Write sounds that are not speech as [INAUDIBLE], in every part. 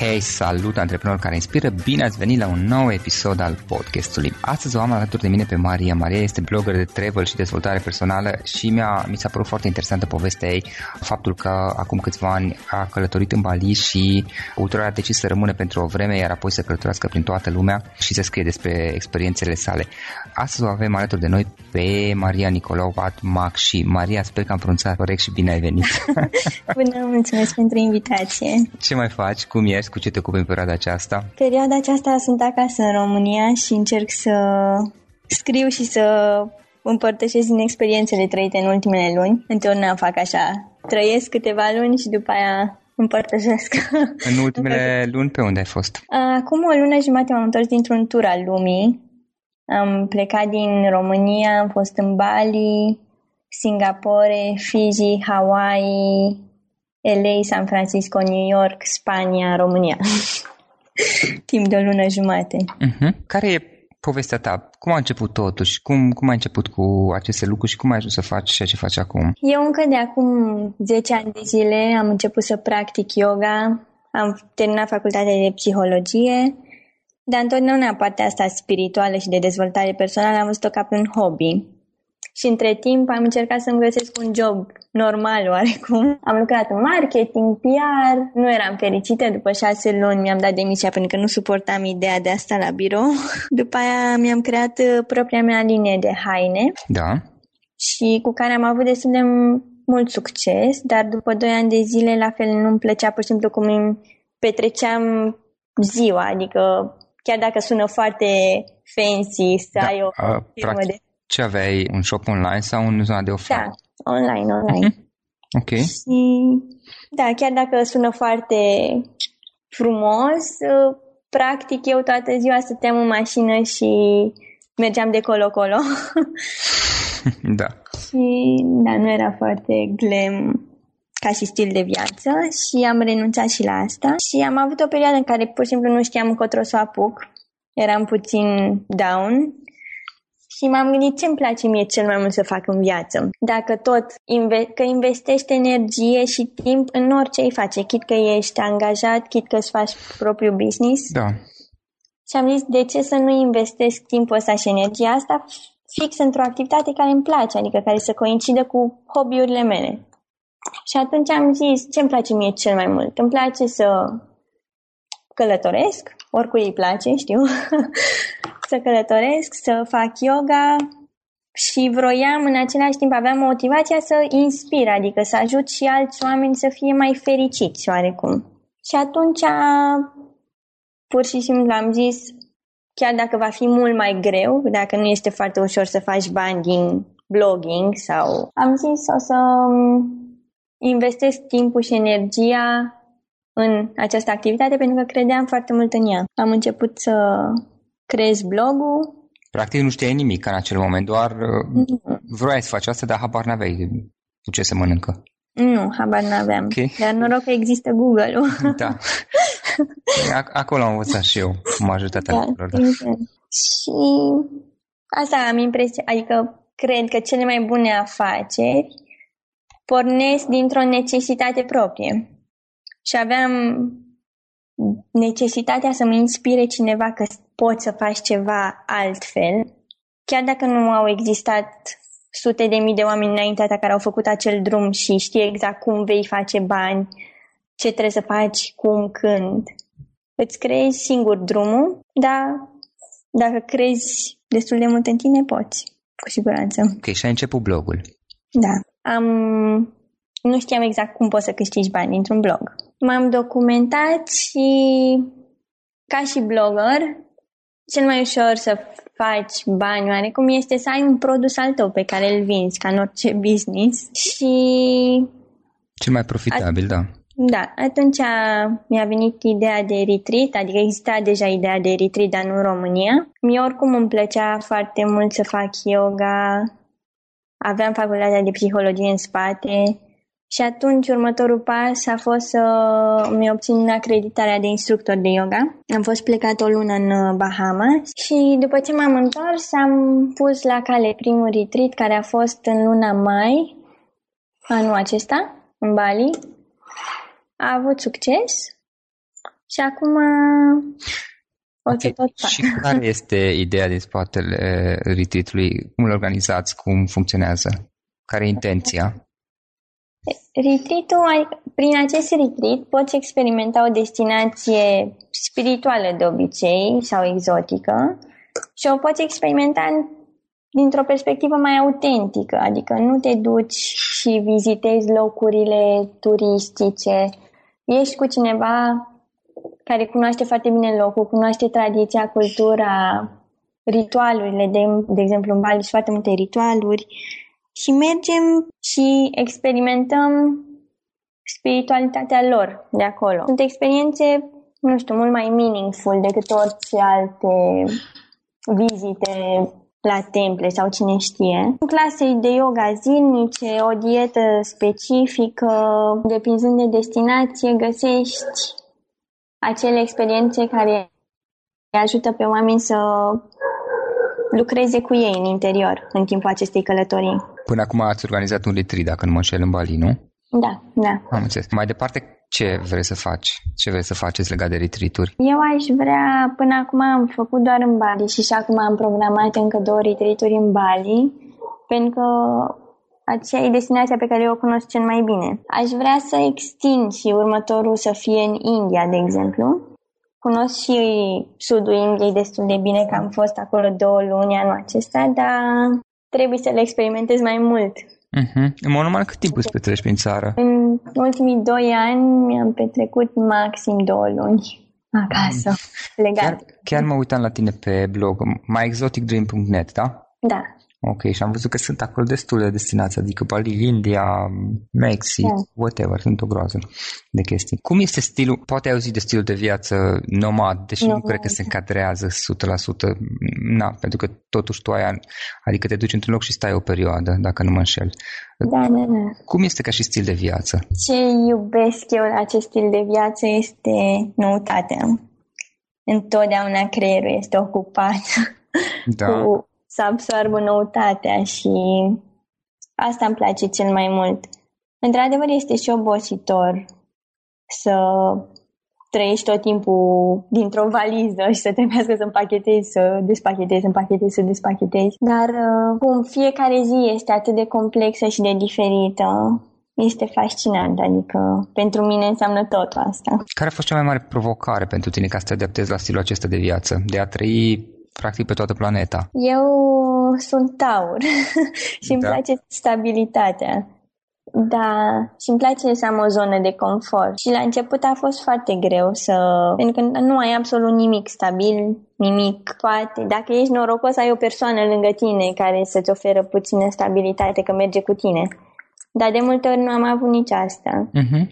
Hei, salut antreprenori care inspiră, bine ați venit la un nou episod al podcastului. Astăzi o am alături de mine pe Maria. Maria este blogger de travel și dezvoltare personală și mi-a, mi s-a părut foarte interesantă povestea ei, faptul că acum câțiva ani a călătorit în Bali și ulterior a decis să rămână pentru o vreme, iar apoi să călătorească prin toată lumea și să scrie despre experiențele sale. Astăzi o avem alături de noi pe Maria Nicolau Mac și Maria, sper că am pronunțat corect și bine ai venit. [LAUGHS] Bună, mulțumesc pentru invitație. Ce mai faci? Cum ești? Cu ce te ocupi în perioada aceasta? Perioada aceasta sunt acasă în România și încerc să scriu și să împărtășesc din experiențele trăite în ultimele luni. Întotdeauna fac așa, trăiesc câteva luni și după aia împărtășesc. În ultimele [LAUGHS] luni pe unde ai fost? Acum o lună jumate m-am întors dintr-un tur al lumii. Am plecat din România, am fost în Bali, Singapore, Fiji, Hawaii, LA, San Francisco, New York, Spania, România. [LAUGHS] Timp de o lună jumate. Uh-huh. Care e povestea ta? Cum a început totul și cum, cum ai început cu aceste lucruri și cum ai ajuns să faci ceea ce faci acum? Eu încă de acum 10 ani de zile am început să practic yoga. Am terminat facultatea de psihologie. Dar întotdeauna partea asta spirituală și de dezvoltare personală am văzut-o ca pe un hobby. Și între timp am încercat să-mi găsesc un job normal oarecum. Am lucrat în marketing, PR, nu eram fericită. După șase luni mi-am dat demisia pentru că nu suportam ideea de asta la birou. [LAUGHS] După aia mi-am creat uh, propria mea linie de haine. Da. Și cu care am avut destul de mult succes, dar după doi ani de zile la fel nu-mi plăcea pur și simplu cum îmi petreceam ziua, adică chiar dacă sună foarte fancy să da. ai o uh, firmă practic, de... Ce aveai, un shop online sau în zona de ofertă? Da, online, online. Mhm. Ok. Și da, chiar dacă sună foarte frumos, uh, practic eu toată ziua stăteam în mașină și mergeam de colo-colo. [LAUGHS] da. și da, nu era foarte glam ca și stil de viață și am renunțat și la asta și am avut o perioadă în care pur și simplu nu știam încotro să o apuc. Eram puțin down și m-am gândit ce îmi place mie cel mai mult să fac în viață. Dacă tot inve- că investești energie și timp în orice îi face, chit că ești angajat, chit că îți faci propriul business. Da. Și am zis, de ce să nu investesc timpul ăsta și energia asta fix într-o activitate care îmi place, adică care să coincidă cu hobby-urile mele. Și atunci am zis, ce îmi place mie cel mai mult? Îmi place să călătoresc, oricui îi place, știu, [LAUGHS] să călătoresc, să fac yoga și vroiam în același timp, aveam motivația să inspir, adică să ajut și alți oameni să fie mai fericiți oarecum. Și atunci, pur și simplu am zis, chiar dacă va fi mult mai greu, dacă nu este foarte ușor să faci bani din blogging sau... Am zis o să investesc timpul și energia în această activitate pentru că credeam foarte mult în ea. Am început să creez blogul. Practic nu știai nimic în acel moment, doar mm. vroiai să faci asta, dar habar n-aveai cu ce se mănâncă. Nu, habar n-aveam. Okay. Dar noroc că există Google-ul. Da. Acolo am învățat și eu majoritatea da, lucrurilor. Da. Și asta am impresia, adică cred că cele mai bune afaceri pornesc dintr-o necesitate proprie. Și aveam necesitatea să mă inspire cineva că poți să faci ceva altfel, chiar dacă nu au existat sute de mii de oameni înaintea ta care au făcut acel drum și știi exact cum vei face bani, ce trebuie să faci, cum, când. Îți creezi singur drumul, dar dacă crezi destul de mult în tine, poți, cu siguranță. Ok, și ai început blogul. Da. Am... Nu știam exact cum poți să câștigi bani dintr-un blog. M-am documentat și ca și blogger, cel mai ușor să faci bani oarecum este să ai un produs al tău pe care îl vinzi, ca în orice business. Și... Cel mai profitabil, a... da. Da, atunci mi-a venit ideea de retreat, adică exista deja ideea de retreat, dar nu în România. Mie oricum îmi plăcea foarte mult să fac yoga, aveam facultatea de psihologie în spate și atunci următorul pas a fost să mi obțin acreditarea de instructor de yoga. Am fost plecat o lună în Bahamas și după ce m-am întors am pus la cale primul retreat care a fost în luna mai anul acesta, în Bali. A avut succes și acum o să tot fac. Și care [LAUGHS] este ideea din spatele retreat-ului? Cum îl organizați? Cum funcționează? Care e intenția? Retreat-ul, prin acest retreat poți experimenta o destinație spirituală de obicei sau exotică și o poți experimenta dintr-o perspectivă mai autentică, adică nu te duci și vizitezi locurile turistice, ești cu cineva care cunoaște foarte bine locul, cunoaște tradiția, cultura, ritualurile, de, de exemplu în Bali sunt foarte multe ritualuri și mergem și experimentăm spiritualitatea lor de acolo. Sunt experiențe, nu știu, mult mai meaningful decât orice alte vizite la temple sau cine știe. Clase de yoga zilnice, o dietă specifică, depinzând de destinație, găsești acele experiențe care ajută pe oameni să lucreze cu ei în interior în timpul acestei călătorii. Până acum ați organizat un retreat, dacă nu mă înșel, în Bali, nu? Da, da. Am înțeles. Mai departe, Ce vrei să faci? Ce vrei să faceți legat de retreat Eu aș vrea, până acum am făcut doar în Bali și și acum am programat încă două retreat în Bali, pentru că aceea e destinația pe care eu o cunosc cel mai bine. Aș vrea să extind și următorul să fie în India, de exemplu. Cunosc și sudul Indiei destul de bine, că am fost acolo două luni anul acesta, dar trebuie să le experimentez mai mult. Uh-huh. În mod normal, cât timp îți petreci prin țară? În ultimii doi ani mi-am petrecut maxim două luni acasă, legat. Chiar, chiar mă uitam la tine pe blog, myexoticdream.net, da? Da. Ok, și am văzut că sunt acolo destule de destinații, adică Bali, India, Mexic, yeah. Da. whatever, sunt o groază de chestii. Cum este stilul, poate ai auzit de stilul de viață nomad, deși no, nu cred că se încadrează 100%, na, pentru că totuși tu ai, adică te duci într-un loc și stai o perioadă, dacă nu mă înșel. Da, da, da. Cum este ca și stil de viață? Ce iubesc eu la acest stil de viață este noutatea. Întotdeauna creierul este ocupat da. cu să absorbă noutatea și asta îmi place cel mai mult. Într-adevăr, este și obositor să trăiești tot timpul dintr-o valiză și să trebuiască să împachetezi, să despachetezi, să împachetezi, să despachetezi. Dar uh, cum fiecare zi este atât de complexă și de diferită, este fascinant, adică pentru mine înseamnă tot asta. Care a fost cea mai mare provocare pentru tine ca să te adaptezi la stilul acesta de viață, de a trăi practic pe toată planeta? Eu sunt taur [LAUGHS] și îmi da. place stabilitatea. Da, și îmi place să am o zonă de confort. Și la început a fost foarte greu să... Pentru că nu ai absolut nimic stabil, nimic. Poate, dacă ești norocos, ai o persoană lângă tine care să-ți oferă puțină stabilitate, că merge cu tine. Dar de multe ori nu am avut nici asta. Uh-huh.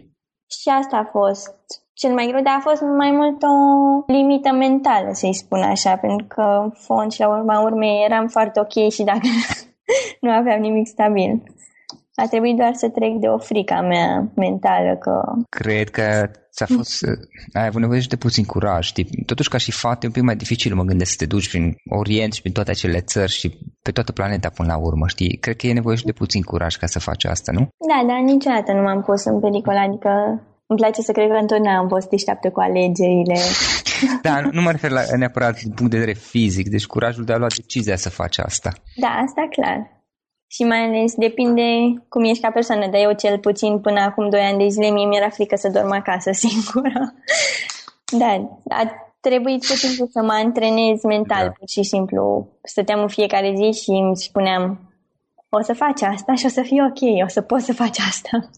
Și asta a fost cel mai greu, dar a fost mai mult o limită mentală, să-i spun așa, pentru că în fond și la urma urmei eram foarte ok și dacă [LAUGHS] nu aveam nimic stabil. A trebuit doar să trec de o frica mea mentală că... Cred că ți-a fost... ai avut nevoie și de puțin curaj, știi? Totuși, ca și fată, e un pic mai dificil, mă gândesc, să te duci prin Orient și prin toate acele țări și pe toată planeta până la urmă, știi? Cred că e nevoie și de puțin curaj ca să faci asta, nu? Da, dar niciodată nu m-am pus în pericol, adică îmi place să cred că întotdeauna am fost deșteaptă cu alegerile. [LAUGHS] Da, nu, nu mă refer la neapărat din punct de vedere fizic, deci curajul de a lua decizia să faci asta. Da, asta clar. Și mai ales depinde cum ești ca persoană, dar eu cel puțin până acum 2 ani de zile mie mi-era frică să dorm acasă [LAUGHS] singură. Da, a trebuit tot timpul să mă antrenez mental, da. pur și simplu. Stăteam în fiecare zi și îmi spuneam o să faci asta și o să fie ok, o să poți să faci asta.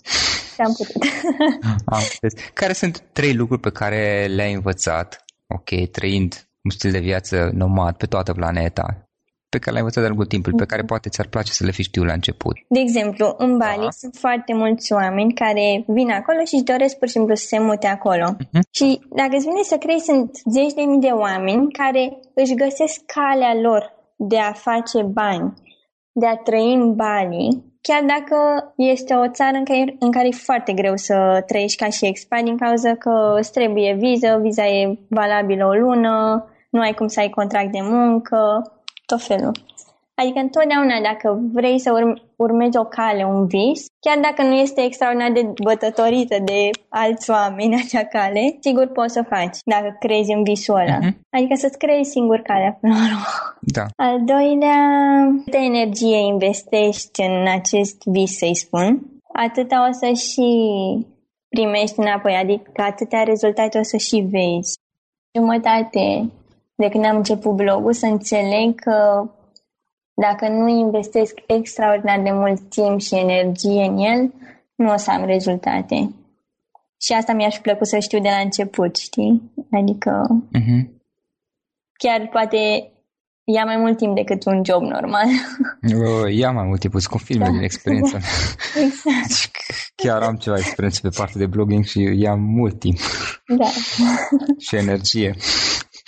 Și am putut. [LAUGHS] am care sunt trei lucruri pe care le-ai învățat, ok, trăind un stil de viață nomad pe toată planeta, pe care l-ai învățat de-a lungul timpului, pe care poate ți-ar place să le fi știu la început? De exemplu, în Bali da. sunt foarte mulți oameni care vin acolo și își doresc pur și simplu să se mute acolo. Uh-huh. Și dacă îți vine să crezi, sunt zeci de mii de oameni care își găsesc calea lor de a face bani, de a trăi în Bali chiar dacă este o țară în care, în care e foarte greu să trăiești ca și expat din cauza că îți trebuie viză, viza e valabilă o lună, nu ai cum să ai contract de muncă, tot felul. Adică întotdeauna dacă vrei să urme, urmezi o cale, un vis, chiar dacă nu este extraordinar de bătătorită de alți oameni acea cale, sigur poți să faci dacă crezi în visul ăla. Uh-huh. Adică să-ți creezi singur calea până la urmă. Da. Al doilea, câtă energie investești în acest vis, să-i spun, atâta o să și primești înapoi, adică atâtea rezultate o să și vezi. Jumătate de când am început blogul să înțeleg că dacă nu investesc extraordinar de mult timp și energie în el, nu o să am rezultate. Și asta mi-aș plăcut să știu de la început, știi? Adică uh-huh. chiar poate ia mai mult timp decât un job normal. Ia mai mult timp, îți confirme da. din experiență. [LAUGHS] exact. Deci chiar am ceva experiență pe partea de blogging și ia mult timp. Da. [LAUGHS] și energie.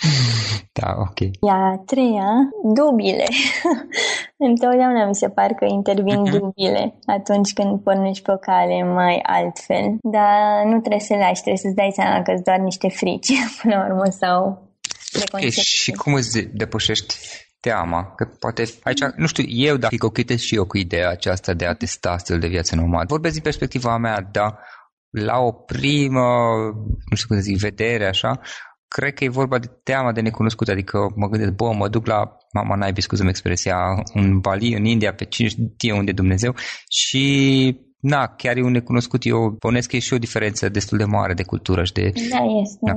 [LAUGHS] Da, ok. Ia treia, dubile. [LAUGHS] Întotdeauna mi se par că intervin uh-huh. dubile atunci când pornești pe o cale mai altfel. Dar nu trebuie să lași, trebuie să-ți dai seama că doar niște frici [LAUGHS] până la urmă sau okay, Și cum îți depășești teama, că poate aici, nu știu, eu dacă cochetez și eu cu ideea aceasta de a testa stil de viață nomad. Vorbesc din perspectiva mea, da, la o primă, nu știu cum să zic, vedere, așa, cred că e vorba de teama de necunoscut, adică mă gândesc, bă, mă duc la mama naibii, scuză expresia, în Bali, în India, pe cine știe unde Dumnezeu și na, chiar e un necunoscut, eu bănesc că e și o diferență destul de mare de cultură și de... Da, este. Da.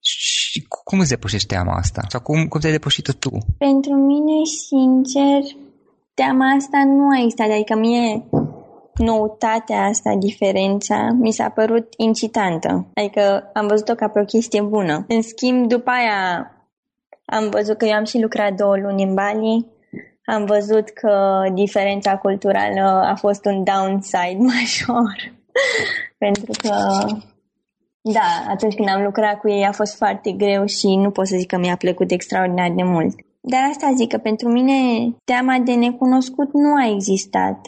Și cum îți depășești teama asta? Sau cum, cum ți-ai depășit-o tu? Pentru mine, sincer, teama asta nu a existat. Adică mie noutatea asta, diferența, mi s-a părut incitantă. Adică am văzut-o ca pe o chestie bună. În schimb, după aia am văzut că eu am și lucrat două luni în Bali, am văzut că diferența culturală a fost un downside [LAUGHS] major. Pentru că, da, atunci când am lucrat cu ei a fost foarte greu și nu pot să zic că mi-a plăcut extraordinar de mult. Dar asta zic că pentru mine teama de necunoscut nu a existat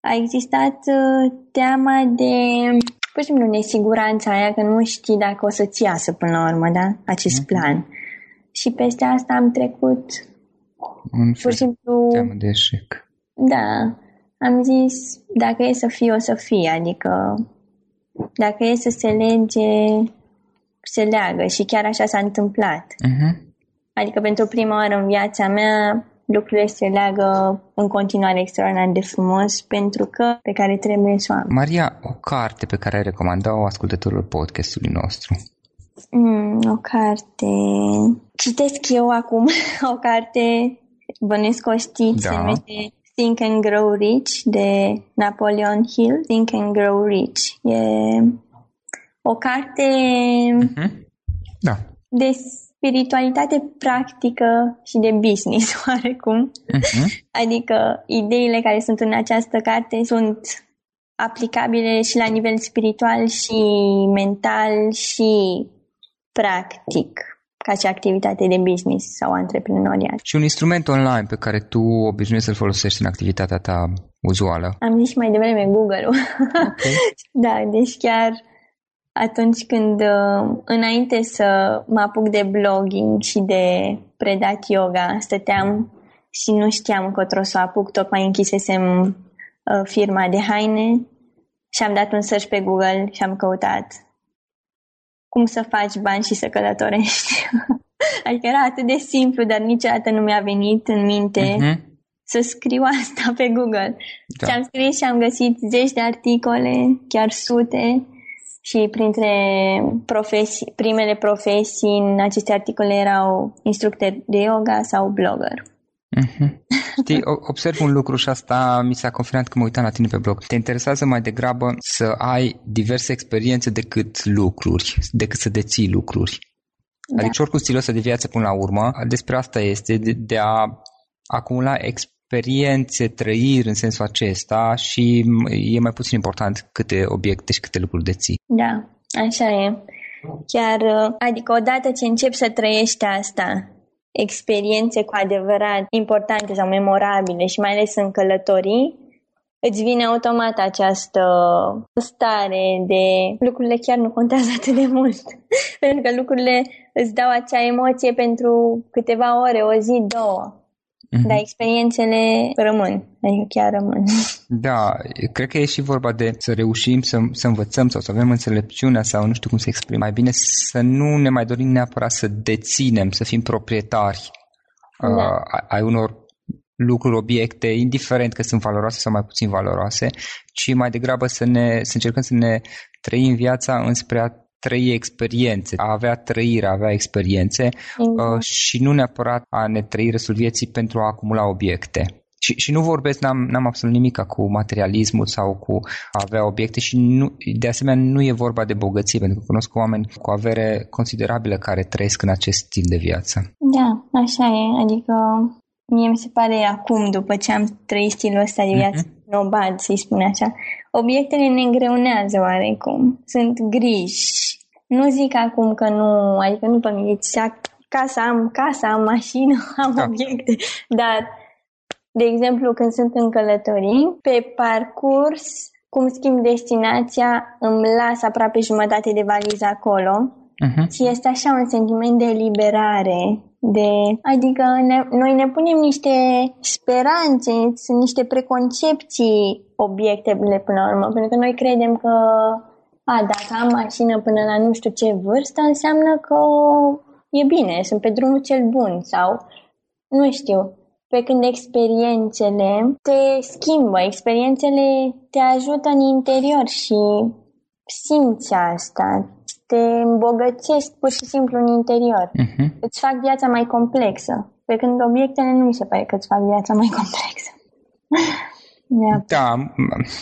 a existat uh, teama de, pur și simplu, nesiguranța aia că nu știi dacă o să-ți iasă până la urmă, da? Acest mm-hmm. plan. Și peste asta am trecut Un pur și simplu... Teamă de eșec. Da. Am zis, dacă e să fie, o să fie. Adică, dacă e să se lege, se leagă. Și chiar așa s-a întâmplat. Mm-hmm. Adică pentru prima oară în viața mea lucrurile se leagă în continuare extraordinar de frumos pentru că pe care trebuie să o am. Maria, o carte pe care ai recomanda-o ascultătorilor podcastului nostru? Mm, o carte... Citesc eu acum [LAUGHS] o carte, bănesc o știți, da. se numește Think and Grow Rich de Napoleon Hill. Think and Grow Rich. E o carte uh-huh. da. de spiritualitate practică și de business, [LAUGHS] oarecum. Uh-huh. Adică ideile care sunt în această carte sunt aplicabile și la nivel spiritual și mental și practic ca și activitate de business sau antreprenoriat. Și un instrument online pe care tu obișnuiești să-l folosești în activitatea ta uzuală? Am zis mai devreme Google-ul. Okay. [LAUGHS] da, deci chiar atunci când, uh, înainte să mă apuc de blogging și de predat yoga, stăteam și nu știam încotro să o apuc, tocmai închisesem uh, firma de haine și am dat un search pe Google și am căutat cum să faci bani și să călătorești. [LAUGHS] adică era atât de simplu, dar niciodată nu mi-a venit în minte uh-huh. să scriu [LAUGHS] asta pe Google. Da. Și am scris și am găsit zeci de articole, chiar sute, și printre profesii, primele profesii în aceste articole erau instructor de yoga sau blogger. Mm-hmm. Știi, observ un lucru și asta mi s-a confirmat când mă uitam la tine pe blog. Te interesează mai degrabă să ai diverse experiențe decât lucruri, decât să deții lucruri. Da. Adică oricum stilul ăsta de viață până la urmă, despre asta este, de, de a acumula experiențe experiențe, trăiri în sensul acesta și e mai puțin important câte obiecte și câte lucruri deții. Da, așa e. Chiar, adică odată ce începi să trăiești asta, experiențe cu adevărat importante sau memorabile și mai ales în călătorii, îți vine automat această stare de lucrurile chiar nu contează atât de mult. [LAUGHS] pentru că lucrurile îți dau acea emoție pentru câteva ore, o zi, două. Mm-hmm. Dar experiențele rămân, adică chiar rămân. [LAUGHS] Da, cred că e și vorba de să reușim să, să învățăm sau să avem înțelepciunea sau nu știu cum să exprim mai bine, să nu ne mai dorim neapărat să deținem, să fim proprietari da. uh, ai unor lucruri, obiecte, indiferent că sunt valoroase sau mai puțin valoroase, ci mai degrabă să, ne, să încercăm să ne trăim viața înspre a trăi experiențe, a avea trăire, a avea experiențe exact. uh, și nu neapărat a ne trăi restul vieții pentru a acumula obiecte. Și, și nu vorbesc, n-am, n-am absolut nimic cu materialismul sau cu a avea obiecte și nu, de asemenea nu e vorba de bogăție, pentru că cunosc oameni cu avere considerabilă care trăiesc în acest stil de viață. Da, așa e, adică mie mi se pare acum, după ce am trăit stilul ăsta de viață, mm-hmm. nobad, să-i spun așa, obiectele ne îngreunează oarecum, sunt griji, nu zic acum că nu, adică nu pe mine, casa am, casa am mașină, [LAUGHS] am da. obiecte, dar, de exemplu, când sunt în călătorii, pe parcurs, cum schimb destinația, îmi las aproape jumătate de valiză acolo. Uh-huh. și este așa un sentiment de eliberare, de, adică ne, noi ne punem niște speranțe, sunt niște preconcepții obiectele până la urmă, pentru că noi credem că a, dacă am mașină până la nu știu ce vârstă, înseamnă că e bine, sunt pe drumul cel bun sau nu știu. Pe când experiențele te schimbă, experiențele te ajută în interior și simți asta, te îmbogățesc pur și simplu în interior. Uh-huh. Îți fac viața mai complexă. Pe când obiectele nu mi se pare că îți fac viața mai [LAUGHS] complexă. Da,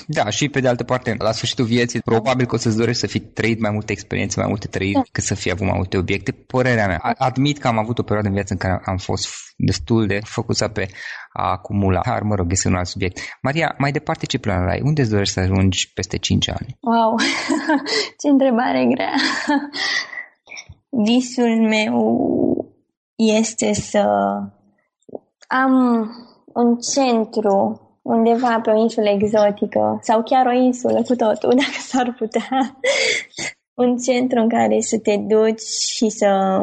da, și pe de altă parte, la sfârșitul vieții, probabil că o să-ți dorești să fi trăit mai multe experiențe, mai multe trăiri, da. decât să fi avut mai multe obiecte. Părerea mea. Admit că am avut o perioadă în viață în care am fost destul de focusat pe a acumula. Dar, mă rog, este un alt subiect. Maria, mai departe, ce planuri ai? Unde îți dorești să ajungi peste 5 ani? Wow, [LAUGHS] ce întrebare grea! Visul meu este să am un centru undeva pe o insulă exotică sau chiar o insulă cu totul, [LAUGHS] dacă s-ar putea. un centru în care să te duci și să,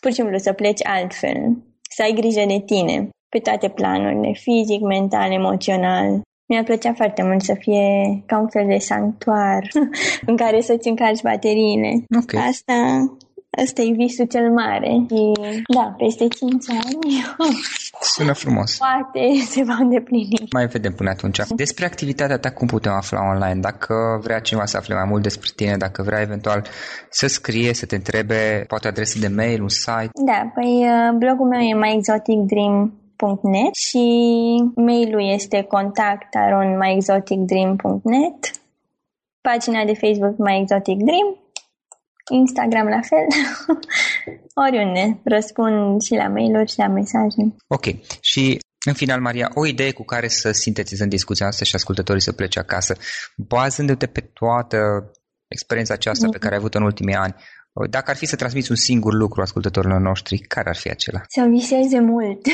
pur și simplu, să pleci altfel, să ai grijă de tine pe toate planurile, fizic, mental, emoțional. Mi-ar plăcea foarte mult să fie ca un fel de sanctuar [LAUGHS] în care să-ți încarci bateriile. Okay. Asta Ăsta e visul cel mare. Și, da, peste 5 ani... Sună frumos. Poate se va îndeplini. Mai vedem până atunci. Despre activitatea ta, cum putem afla online? Dacă vrea cineva să afle mai mult despre tine, dacă vrea eventual să scrie, să te întrebe, poate adresă de mail, un site? Da, păi uh, blogul meu e myexoticdream.net și mailul este contact myexoticdream.net pagina de Facebook My Exotic Dream Instagram la fel, [LAUGHS] oriunde. Răspund și la mail-uri și la mesaje. Ok. Și în final, Maria, o idee cu care să sintetizăm discuția asta și ascultătorii să plece acasă, bazându-te pe toată experiența aceasta mm. pe care ai avut-o în ultimii ani, dacă ar fi să transmiți un singur lucru ascultătorilor noștri, care ar fi acela? Să viseze mult. [LAUGHS]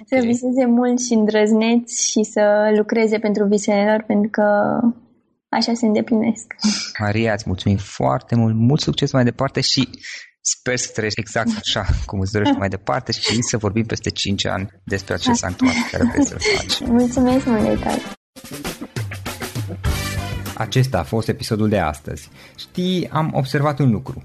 Okay. să viseze mult și îndrăzneți și să lucreze pentru visele lor, pentru că așa se îndeplinesc. [LAUGHS] Maria, îți mulțumim foarte mult, mult succes mai departe și sper să trăiești exact așa cum îți dorești mai departe și să vorbim peste 5 ani despre acest sanctuar care vrei să-l [LAUGHS] faci. Mulțumesc mult de Acesta a fost episodul de astăzi. Știi, am observat un lucru.